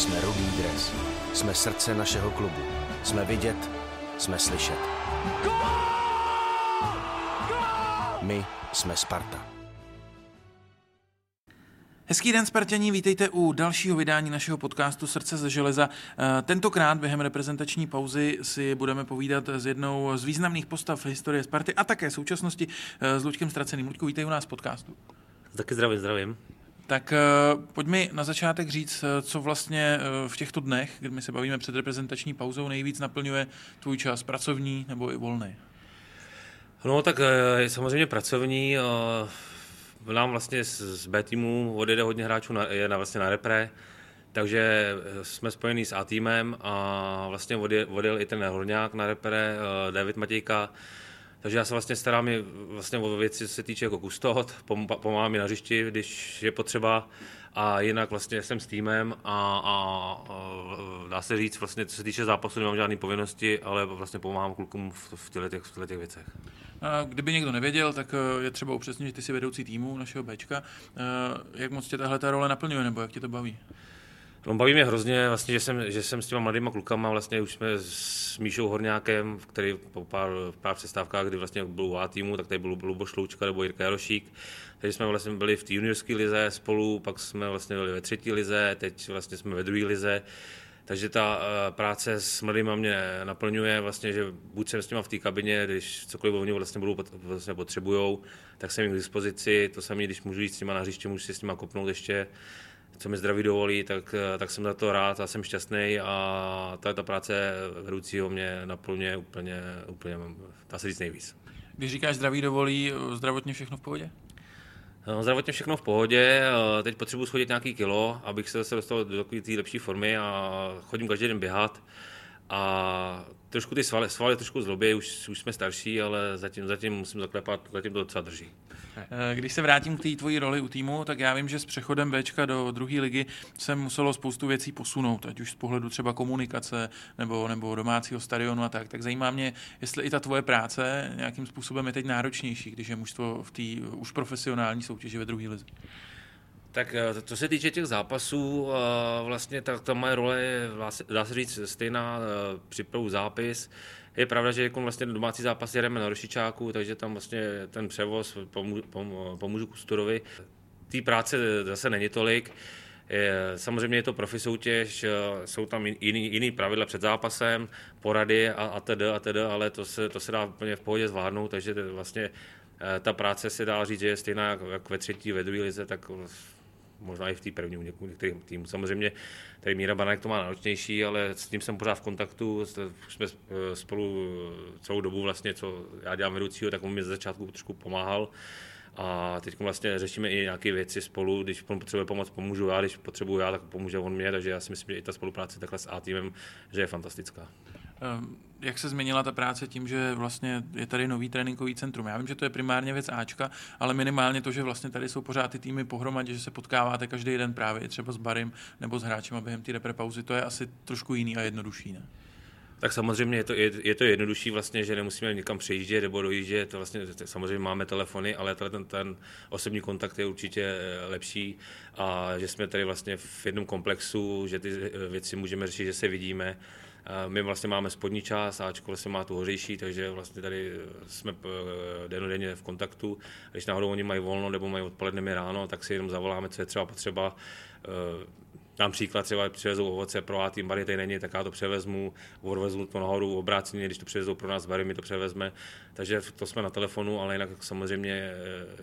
Jsme rudý dres. Jsme srdce našeho klubu. Jsme vidět, jsme slyšet. My jsme Sparta. Hezký den, Spartění, vítejte u dalšího vydání našeho podcastu Srdce ze železa. Eh, Tentokrát během reprezentační pauzy si budeme povídat s jednou z významných postav historie Sparty a také současnosti eh, s Luďkem Straceným. Luďku, vítej u nás v podcastu. Taky zdravím, zdravím. Tak eh, pojď mi na začátek říct, co vlastně v těchto dnech, kdy my se bavíme před reprezentační pauzou, nejvíc naplňuje tvůj čas, pracovní nebo i volný? No tak samozřejmě pracovní nám vlastně z B týmu odjede hodně hráčů, na, je na, vlastně na repre, takže eh, jsme spojení s A týmem a vlastně odjel, odjel i ten Horňák na repre, eh, David Matějka, takže já se vlastně starám i vlastně o věci, co se týče jako kustot, pomáhám mi na hřišti, když je potřeba a jinak vlastně jsem s týmem a, a, a dá se říct, vlastně, co se týče zápasu, nemám žádné povinnosti, ale vlastně pomáhám klukům v, v těchto těch, v těch věcech. Kdyby někdo nevěděl, tak eh, je třeba upřesnit, že ty jsi vedoucí týmu našeho Bčka. Eh, jak moc tě tahle ta role naplňuje, nebo jak tě to baví? No, baví mě hrozně, vlastně, že, jsem, že jsem s těma mladýma klukama, vlastně už jsme s Míšou Horňákem, který po pár, pár přestávkách, kdy vlastně byl u A týmu, tak tady byl Luboš Loučka nebo Jirka Jarošík, takže jsme vlastně byli v té juniorské lize spolu, pak jsme vlastně byli ve třetí lize, teď vlastně jsme ve druhé lize, takže ta eh, práce s mladými mě naplňuje, vlastně, že buď jsem s nimi v té kabině, když cokoliv oni vlastně budou vlastně potřebujou, tak jsem jim k dispozici, to samé, když můžu jít s nimi na hřiště, můžu si s nimi kopnout ještě, co mi zdraví dovolí, tak, eh, tak jsem za to rád a jsem šťastný a ta, ta práce vedoucího mě naplňuje úplně, úplně dá se říct nejvíc. Když říkáš zdraví dovolí, zdravotně všechno v pohodě? No, zdravotně všechno v pohodě, eh, teď potřebuji schodit nějaký kilo, abych se zase dostal do takové lepší formy a chodím každý den běhat. A trošku ty svaly, svaly trošku zlobě, už, už jsme starší, ale zatím, zatím musím zaklepat, zatím to docela drží. Eh, když se vrátím k té tvojí roli u týmu, tak já vím, že s přechodem Bčka do druhé ligy se muselo spoustu věcí posunout, ať už z pohledu třeba komunikace nebo, nebo domácího stadionu a tak. Tak zajímá mě, jestli i ta tvoje práce nějakým způsobem je teď náročnější, když je mužstvo v té už profesionální soutěži ve druhé lize. Tak eh, co se týče těch zápasů, eh, vlastně ta, ta moje role je, dá se říct, stejná, připravu zápis, je pravda, že jako vlastně domácí zápas jedeme na Rošičáku, takže tam vlastně ten převoz pomůžu, pomůžu Kustorovi. Té práce zase není tolik. Samozřejmě je to profi soutěž, jsou tam jiný, jiný pravidla před zápasem, porady a, a tedy, a tedy, ale to se, to se dá úplně v pohodě zvládnout, takže vlastně eh, ta práce se dá říct, že je stejná jak ve třetí, ve druhé lize, tak možná i v té první u některých týmů. Samozřejmě tady Míra Banek to má náročnější, ale s tím jsem pořád v kontaktu, jsme eh, spolu celou dobu vlastně, co já dělám vedoucího, tak on mi ze začátku trošku pomáhal. A teď vlastně řešíme i nějaké věci spolu, když on potřebuje pomoc, pomůžu já, když potřebuji já, tak pomůže on mě, takže já si myslím, že i ta spolupráce takhle s A týmem, že je fantastická. Ehm, jak se změnila ta práce tím, že vlastně je tady nový tréninkový centrum? Já vím, že to je primárně věc Ačka, ale minimálně to, že vlastně tady jsou pořád ty týmy pohromadě, že se potkáváte každý den právě třeba s Barym nebo s hráčem během té repre pauzy, to je asi trošku jiný a jednodušší, ne? Tak samozřejmě je to, je, je to jednodušší vlastně, že nemusíme někam přejíždět nebo dojíždět, vlastně samozřejmě máme telefony, ale ten, ten osobní kontakt je určitě eh, lepší a že jsme tady vlastně v jednom komplexu, že ty eh, věci můžeme řešit, že se vidíme my vlastně máme spodní část, Ačko vlastně má tu hořejší, takže vlastně tady jsme eh, denodenně v kontaktu. Když náhodou oni mají volno nebo mají odpoledne mi ráno, tak si jenom zavoláme, co je třeba potřeba. Eh, Dám příklad, třeba přivezou ovoce pro A tým bary tady není, tak já to převezmu, odvezmu to nahoru, obráceně, když to přivezou pro nás bary, my to převezme. Takže to jsme na telefonu, ale jinak samozřejmě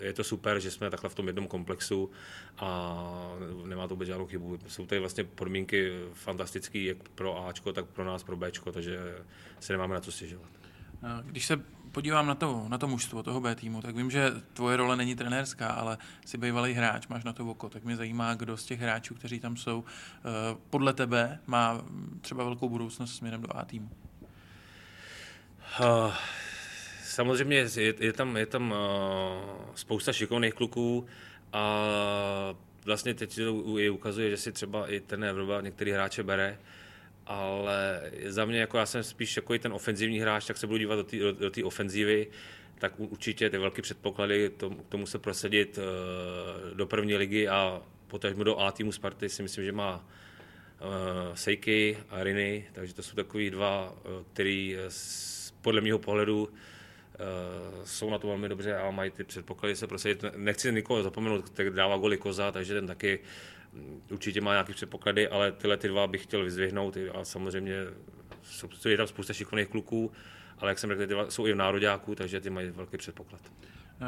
eh, je to super, že jsme takhle v tom jednom komplexu a nemá to vůbec žádnou chybu. Jsou tady vlastně podmínky fantastické, jak pro Ačko, tak pro nás, pro Bčko, takže se nemáme na co stěžovat. Když se podívám na to, na to mužstvo toho B týmu, tak vím, že tvoje role není trenérská, ale jsi bývalý hráč, máš na to oko, tak mě zajímá, kdo z těch hráčů, kteří tam jsou, eh, podle tebe má třeba velkou budoucnost směrem do A týmu. Uh, samozřejmě je, je tam, je tam uh, spousta šikovných kluků a vlastně teď je ukazuje, že si třeba i ten Evropa některý hráče bere, ale za mě, jako já jsem spíš jako ten ofenzivní hráč, tak se budu dívat do té ofenzivy, tak určitě ty velké předpoklady k tomu se prosadit uh, do první ligy a poté do A týmu Sparty si myslím, že má Sejky a Riny, takže to jsou takový dva, který podle mého pohledu jsou na to velmi dobře a mají ty předpoklady se prosadit. Nechci nikoho zapomenout, který dává goly Koza, takže ten taky mm, určitě má nějaké předpoklady, ale tyhle ty dva bych chtěl vyzvihnout a samozřejmě je tam spousta šikovných kluků, ale jak jsem řekl, ty jsou i v nároďáku, takže ty mají velký předpoklad.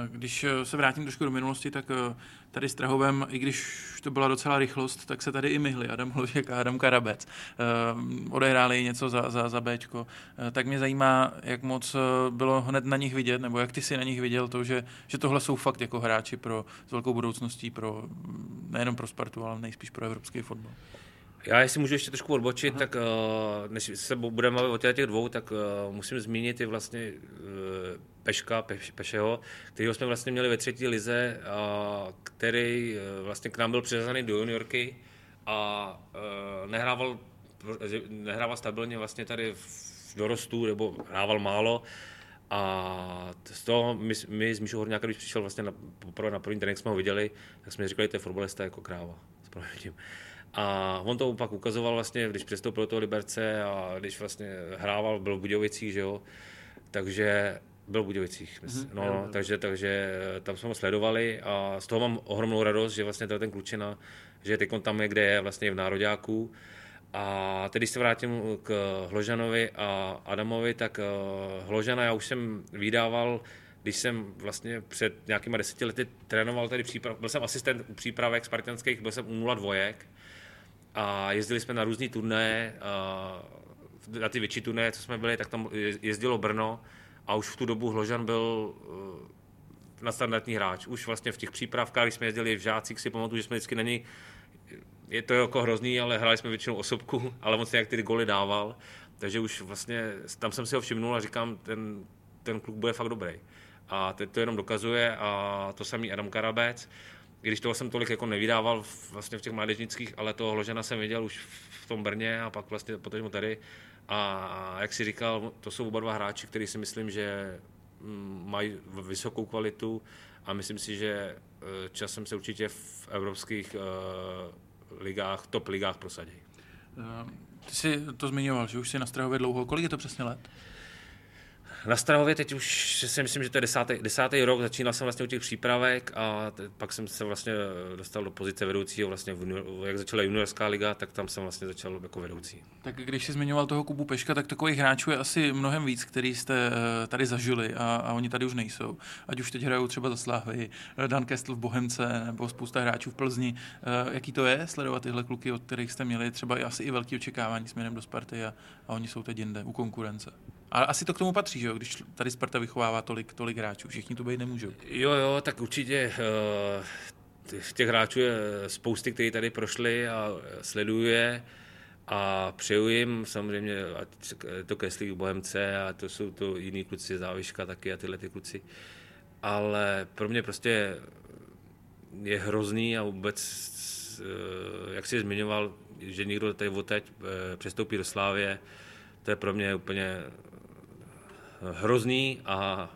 Když eh, se vrátím trošku do minulosti, tak eh, tady s Trahovem, i když to byla docela rychlost, tak se tady i myhli Adam Hložek a Adam Karabec. Eh, odehráli něco za, za, za Bčko. Tak mě zajímá, jak moc bylo hned na nich vidět, nebo jak ty si na nich viděl to, že, že tohle jsou fakt jako hráči pro, s velkou budoucností pro nejenom pro Spartu, ale nejspíš pro evropský fotbal. Já jestli můžu ještě trošku odbočit, Aha. tak uh, než se budeme mluvit o těch dvou, tak uh, musím zmínit i vlastně uh, Peška, Peš, Pešeho, kterého jsme vlastně měli ve třetí lize, uh, který uh, vlastně k nám byl přiřazený do juniorky a uh, nehrával, nehrával stabilně vlastně tady v dorostu, nebo hrával málo. A z toho my, my s Míšou Horňákem, když přišel vlastně na, poprvé na první trénink, jsme ho viděli, tak jsme říkali, že to je fotbalista jako kráva. S a on to pak ukazoval vlastně, když přestoupil do toho Liberce a když vlastně hrával, byl v Budějovicích, že jo, takže byl v Budějovicích, mm-hmm. no, no, takže, takže tam jsme ho sledovali a z toho mám ohromnou radost, že vlastně ten klučina, že teď tam je, kde je vlastně v Nároďáku. A teď, když se vrátím k Hložanovi a Adamovi, tak uh, Hložana já už jsem vydával, když jsem vlastně před nějakýma deseti lety trénoval tady příprav, byl jsem asistent u přípravek spartanských, byl jsem u 02 a jezdili jsme na různé turné, na ty větší turné, co jsme byli, tak tam jezdilo Brno a už v tu dobu Hložan byl eh, na standardní hráč. Už vlastně v těch přípravkách, když jsme jezdili v Žácích, si pamatuju, že jsme vždycky na něj, je to jako hrozný, ale hráli jsme většinou osobku, ale moc nějak ty goly dával, takže už vlastně tam jsem si ho všimnul a říkám, ten, ten kluk bude fakt dobrý. A to jenom dokazuje a to samý Adam Karabec když toho jsem tolik jako nevydával vlastně v těch mládežnických, ale toho Hložena jsem viděl už v tom Brně a pak vlastně potom tady. A jak si říkal, to jsou oba dva hráči, kteří si myslím, že mm, mají vysokou kvalitu a myslím si, že e, časem se určitě v evropských uh, ligách, top ligách prosadí. E, ty jsi to zmiňoval, že už jsi na Strahově dlouho. Kolik je to přesně let? Na Strahově teď už si myslím, že to je desátý, desátý rok, začínal jsem vlastně u těch přípravek a te, pak jsem se vlastně dostal do pozice vedoucího, vlastně v, jak začala juniorská liga, tak tam jsem vlastně začal jako vedoucí. Tak když jsi zmiňoval toho Kubu Peška, tak takových hráčů je asi mnohem víc, který jste eh, tady zažili a, a oni tady už nejsou. Ať už teď hrajou třeba za Slávy, eh, Dan Kestl v Bohemce nebo spousta hráčů v Plzni. Eh, jaký to je sledovat tyhle kluky, od kterých jste měli třeba asi i velké očekávání směrem do Sparty a, a oni jsou teď jinde u konkurence? Ale asi to k tomu patří, že jo? když tady Sparta vychovává tolik, tolik hráčů. Všichni to být nemůžou. Jo, jo, tak určitě uh, těch hráčů je spousty, kteří tady prošli a sleduje a přeju jim samozřejmě, ať to Keslík Bohemce a to jsou to jiní kluci, Záviška taky a tyhle ty kluci. Ale pro mě prostě je hrozný a vůbec, eh, jak jsi zmiňoval, že někdo tady odteď eh, přestoupí do Slávě, to je pro mě úplně hrozný a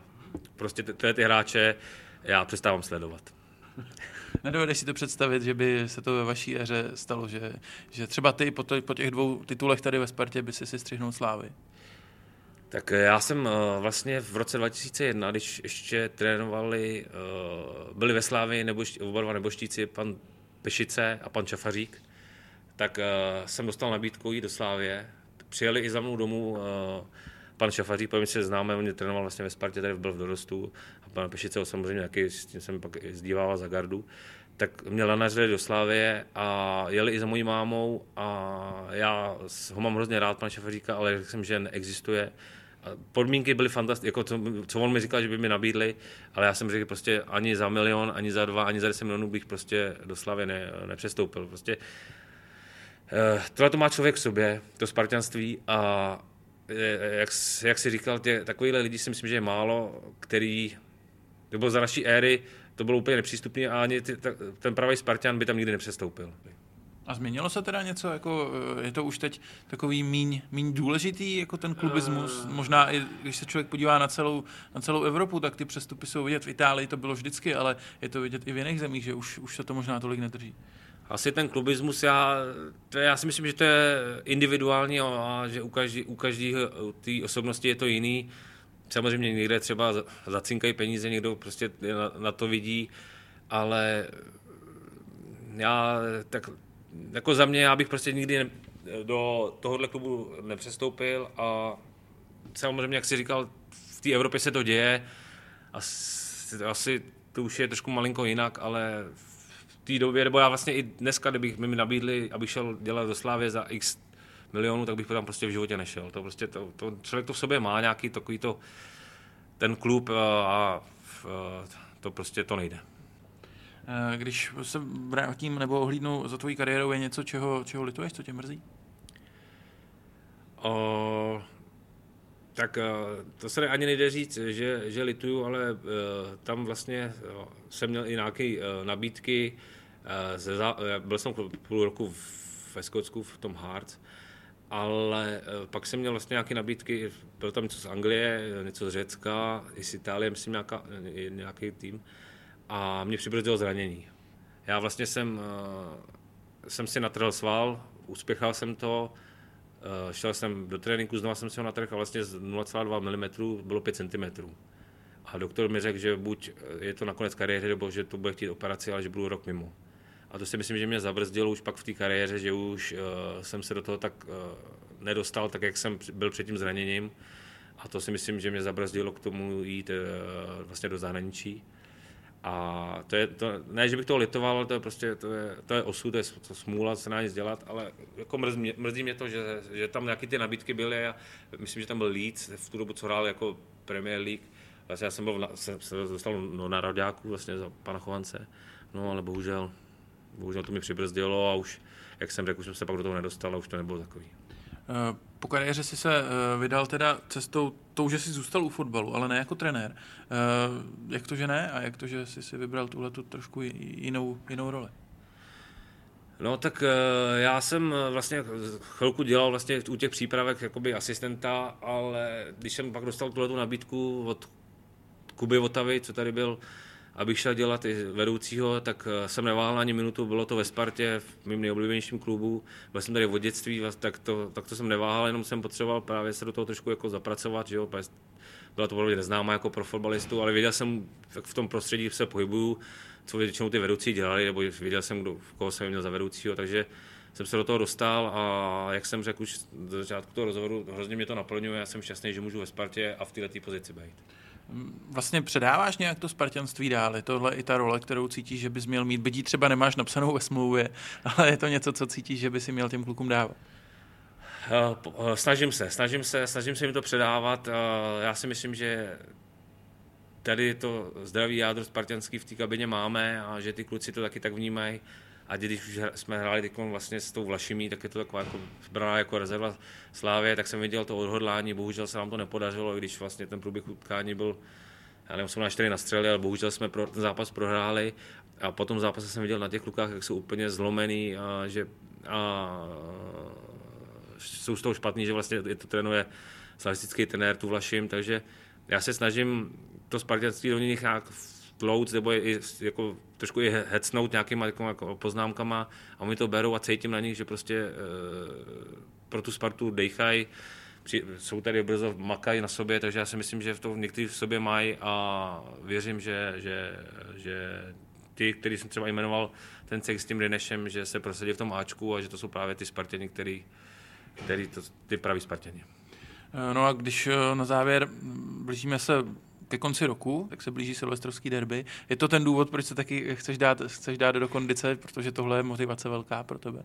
prostě tyhle ty hráče já přestávám sledovat. Nedovedeš si to představit, že by se to ve vaší éře stalo, že, že třeba ty po, to, po těch dvou titulech tady ve Spartě by si si střihnul slávy? Tak já jsem eh, vlastně v roce 2001, když ještě trénovali, eh, byli ve Slávii nebo, oba dva neboštíci, pan Pešice a pan Čafařík, tak eh, jsem dostal nabídku jít do Slávě. Přijeli i za mnou domů pan Šafařík, po se známe, on mě trénoval vlastně ve Spartě, tady byl v dorostu, a pan Pešice samozřejmě, jaký s tím jsem pak zdívával za gardu, tak mě lanařili do Slávie a jeli i za mojí mámou a já ho mám hrozně rád, pan Šafaříka, ale řekl jsem, že neexistuje. Podmínky byly fantastické, jako co, co, on mi říkal, že by mi nabídli, ale já jsem řekl prostě ani za milion, ani za dva, ani za deset milionů bych prostě do Slavy ne, nepřestoupil. Prostě eh, tohle to má člověk v sobě, to spartanství a jak, jak jsi říkal, tě, takovýhle lidi si myslím, že je málo, který, nebo za naší éry, to bylo úplně nepřístupné a ani ty, ta, ten pravý Spartan by tam nikdy nepřestoupil. A změnilo se teda něco, jako je to už teď takový míň, míň důležitý, jako ten klubismus? Uh... Možná i když se člověk podívá na celou, na celou Evropu, tak ty přestupy jsou vidět. V Itálii to bylo vždycky, ale je to vidět i v jiných zemích, že už, už se to možná tolik nedrží. Asi ten klubismus, já, to, já si myslím, že to je individuální a že u každé u každý, té osobnosti je to jiný. Samozřejmě někde třeba zacinkají peníze, někdo prostě na, na to vidí, ale já tak jako za mě, já bych prostě nikdy do tohohle klubu nepřestoupil a samozřejmě, jak jsi říkal, v té Evropě se to děje, asi, asi to už je trošku malinko jinak, ale v té době, nebo já vlastně i dneska, kdybych mi nabídli, abych šel dělat do Slávě za x milionů, tak bych tam prostě v životě nešel. To prostě to, to, člověk to v sobě má nějaký takový to, ten klub a, a to prostě to nejde. Eh, když se vrátím nebo ohlídnu za tvojí kariérou, je něco, čeho, čeho lituješ, co tě mrzí? O, tak to se ani nejde říct, že, že lituju, ale uh, tam vlastně uh, jsem měl i nějaké nabídky. Ze, byl jsem půl roku ve Skotsku v tom Hearts, ale pak jsem měl vlastně nějaké nabídky, byl tam něco z Anglie, něco z Řecka, i z Itálie, myslím nějaká, nějaký tým a mě přibrzdilo zranění. Já vlastně jsem, jsem si natrhl sval, uspěchal jsem to, šel jsem do tréninku, znovu jsem si ho natrhl a vlastně z 0,2 mm bylo 5 cm. A doktor mi řekl, že buď je to nakonec kariéry, nebo že to bude chtít operaci, ale že budu rok mimo. A to si myslím, že mě zabrzdilo už pak v té kariéře, že už uh, jsem se do toho tak uh, nedostal, tak jak jsem byl před tím zraněním. A to si myslím, že mě zabrzdilo k tomu jít uh, vlastně do zahraničí. A to je, to, ne, že bych toho litoval, to je prostě, to je, to je osud, to je to smůla, se na nic dělat, ale jako mrzí, mrzí mě to, že, že tam nějaké ty nabídky byly a myslím, že tam byl Leeds v tu dobu, co hrál jako Premier League. Vlastně já jsem byl, jsem, se dostal no, na rodáku vlastně za pana Chovance, no ale bohužel, bohužel to mi přibrzdilo a už, jak jsem řekl, už jsem se pak do toho nedostal a už to nebylo takový. Eh, po kariéře si se eh, vydal teda cestou tou, že jsi zůstal u fotbalu, ale ne jako trenér. Eh, jak to, že ne a jak to, že jsi si vybral tuhle tu trošku jinou, jinou roli? No tak já jsem vlastně chvilku dělal vlastně u těch přípravek jakoby asistenta, ale když jsem pak dostal tuhle nabídku od Kuby Votavy, co tady byl abych šel dělat i vedoucího, tak eh, jsem neváhal ani minutu, bylo to ve Spartě, v mým nejoblíbenějším klubu, byl jsem tady od dětství, tak to, tak to jsem neváhal, jenom jsem potřeboval právě se do toho trošku jako zapracovat, že jo, byla to opravdu neznámá jako pro fotbalistu, ale věděl jsem, jak v tom prostředí se pohybuju, co většinou ty vedoucí dělali, nebo věděl jsem, kdo, koho jsem měl za vedoucího, takže jsem se do toho dostal a jak jsem řekl už do začátku toho rozhovoru, hrozně mě to naplňuje, já jsem šťastný, že můžu ve Spartě a v této pozici být vlastně předáváš nějak to spartianství dál? Je tohle i ta role, kterou cítíš, že bys měl mít? Byť třeba nemáš napsanou ve smlouvě, ale je to něco, co cítíš, že by si měl těm klukům dávat? Eh, eh, snažím se, snažím se, snažím se jim to předávat. Eh, já si myslím, že tady to zdravý jádro spartianský v té kabině máme a že ty kluci to taky tak vnímají. A když už jsme hráli vlastně s tou Vlašimí, tak je to taková jako zbraná jako rezerva Slávě, tak jsem viděl to odhodlání, bohužel se nám to nepodařilo, když vlastně ten průběh utkání byl já nevím, 18 na střely, ale bohužel jsme pro, ten zápas prohráli. A potom zápase jsem viděl na těch klukách, jak jsou úplně zlomený a že a, jsou z toho špatný, že vlastně je to trénuje slavistický trenér tu Vlašim, takže já se snažím to spartianství do nich nějak tlouc nebo i, jako, trošku i hecnout nějakýma jako, jako poznámkama a oni to berou a cítím na nich, že prostě e, pro tu Spartu dejchají, jsou tady brzo, makají na sobě, takže já si myslím, že v to někteří v sobě mají a věřím, že, že, že ty, který jsem třeba jmenoval, ten cech s tím Rinešem, že se prosadí v tom Ačku a že to jsou právě ty Spartěni, který, který to, ty praví Spartěni. No a když eh, na závěr blížíme se ke konci roku, tak se blíží silvestrovský derby. Je to ten důvod, proč se taky chceš dát, chceš dát do kondice, protože tohle je motivace velká pro tebe?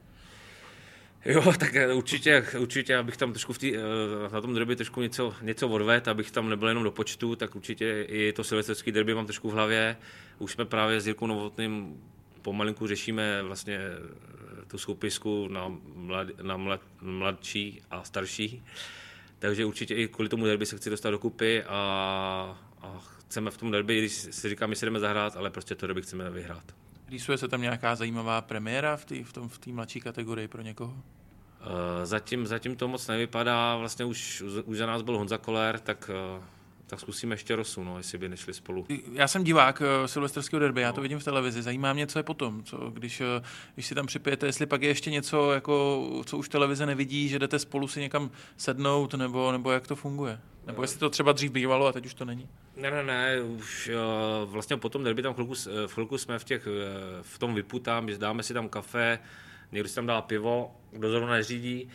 Jo, tak určitě, určitě, abych tam trošku v tý, eh, na tom derby trošku něco, něco odvedl, abych tam nebyl jenom do počtu, tak určitě i to silvestrovský derby mám trošku v hlavě. Už jsme právě s Jirkou Novotným pomalinku řešíme vlastně eh, tu soupisku na, mlad, na mlad, mladší a starší. Takže určitě i kvůli tomu derby se chci dostat dokupy a a chceme v tom derby, když si říkám, my si jdeme zahrát, ale prostě to derby chceme vyhrát. Rýsuje se tam nějaká zajímavá premiéra v té v tom, v mladší kategorii pro někoho? Uh, zatím, zatím to moc nevypadá, vlastně už, už za nás byl Honza Koller, tak uh, tak zkusíme ještě Rosu, no, jestli by nešli spolu. Já jsem divák uh, silvestrského derby, já to vidím v televizi, zajímá mě, co je potom, co, když, uh, když si tam připijete, jestli pak je ještě něco, jako, co už televize nevidí, že jdete spolu si někam sednout, nebo, nebo jak to funguje. Nebo jestli to třeba dřív bývalo a teď už to není. Ne, ne, ne, už uh, vlastně po tom derby tam chvilku, v chvilku jsme v, těch, v tom vypu tam, dáme si tam kafe, někdo si tam dá pivo, kdo zrovna neřídí,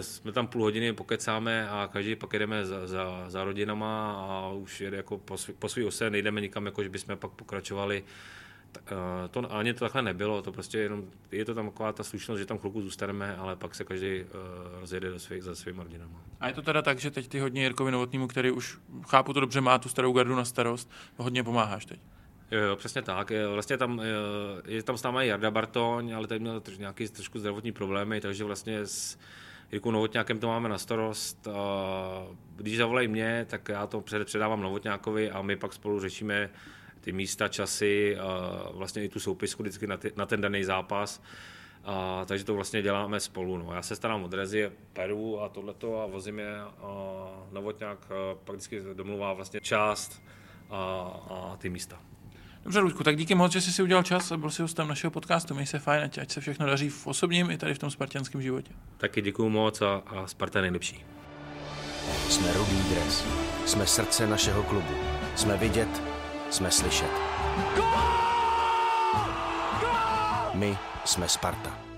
jsme tam půl hodiny, pokecáme a každý pak jedeme za, za, za rodinama a už jede jako po, svý, po svý ose, nejdeme nikam, jako že bychom pak pokračovali. Uh, to ani to takhle nebylo, to prostě jenom, je to tam taková ta slušnost, že tam chvilku zůstaneme, ale pak se každý uh, rozjede do svých, za svými rodinama. A je to teda tak, že teď ty hodně Jirkovi Novotnýmu, který už, chápu to dobře, má tu starou gardu na starost, hodně pomáháš teď. Jo, jo, přesně tak. Vlastně tam, je tam s námi Jarda Bartoň, ale tady měl nějaký trošku zdravotní problémy, takže vlastně s, Jirku Novotňákem to máme na starost. Když zavolají mě, tak já to předávám Novotňákovi a my pak spolu řešíme ty místa, časy, vlastně i tu soupisku vždycky na, ten daný zápas. A, takže to vlastně děláme spolu. No. Já se starám o drezy, peru a tohleto a vozím je a Novotňák pak vždycky domluvá vlastně část a, a ty místa. Dobře, Luďku, tak díky moc, že jsi si udělal čas a byl si hostem našeho podcastu. Měj se fajn, ať, ať se všechno daří v osobním i tady v tom spartianském životě. Taky děkuji moc a, a Sparta nejlepší. Jsme Rudý dres. Jsme srdce našeho klubu. Jsme vidět, jsme slyšet. My jsme Sparta.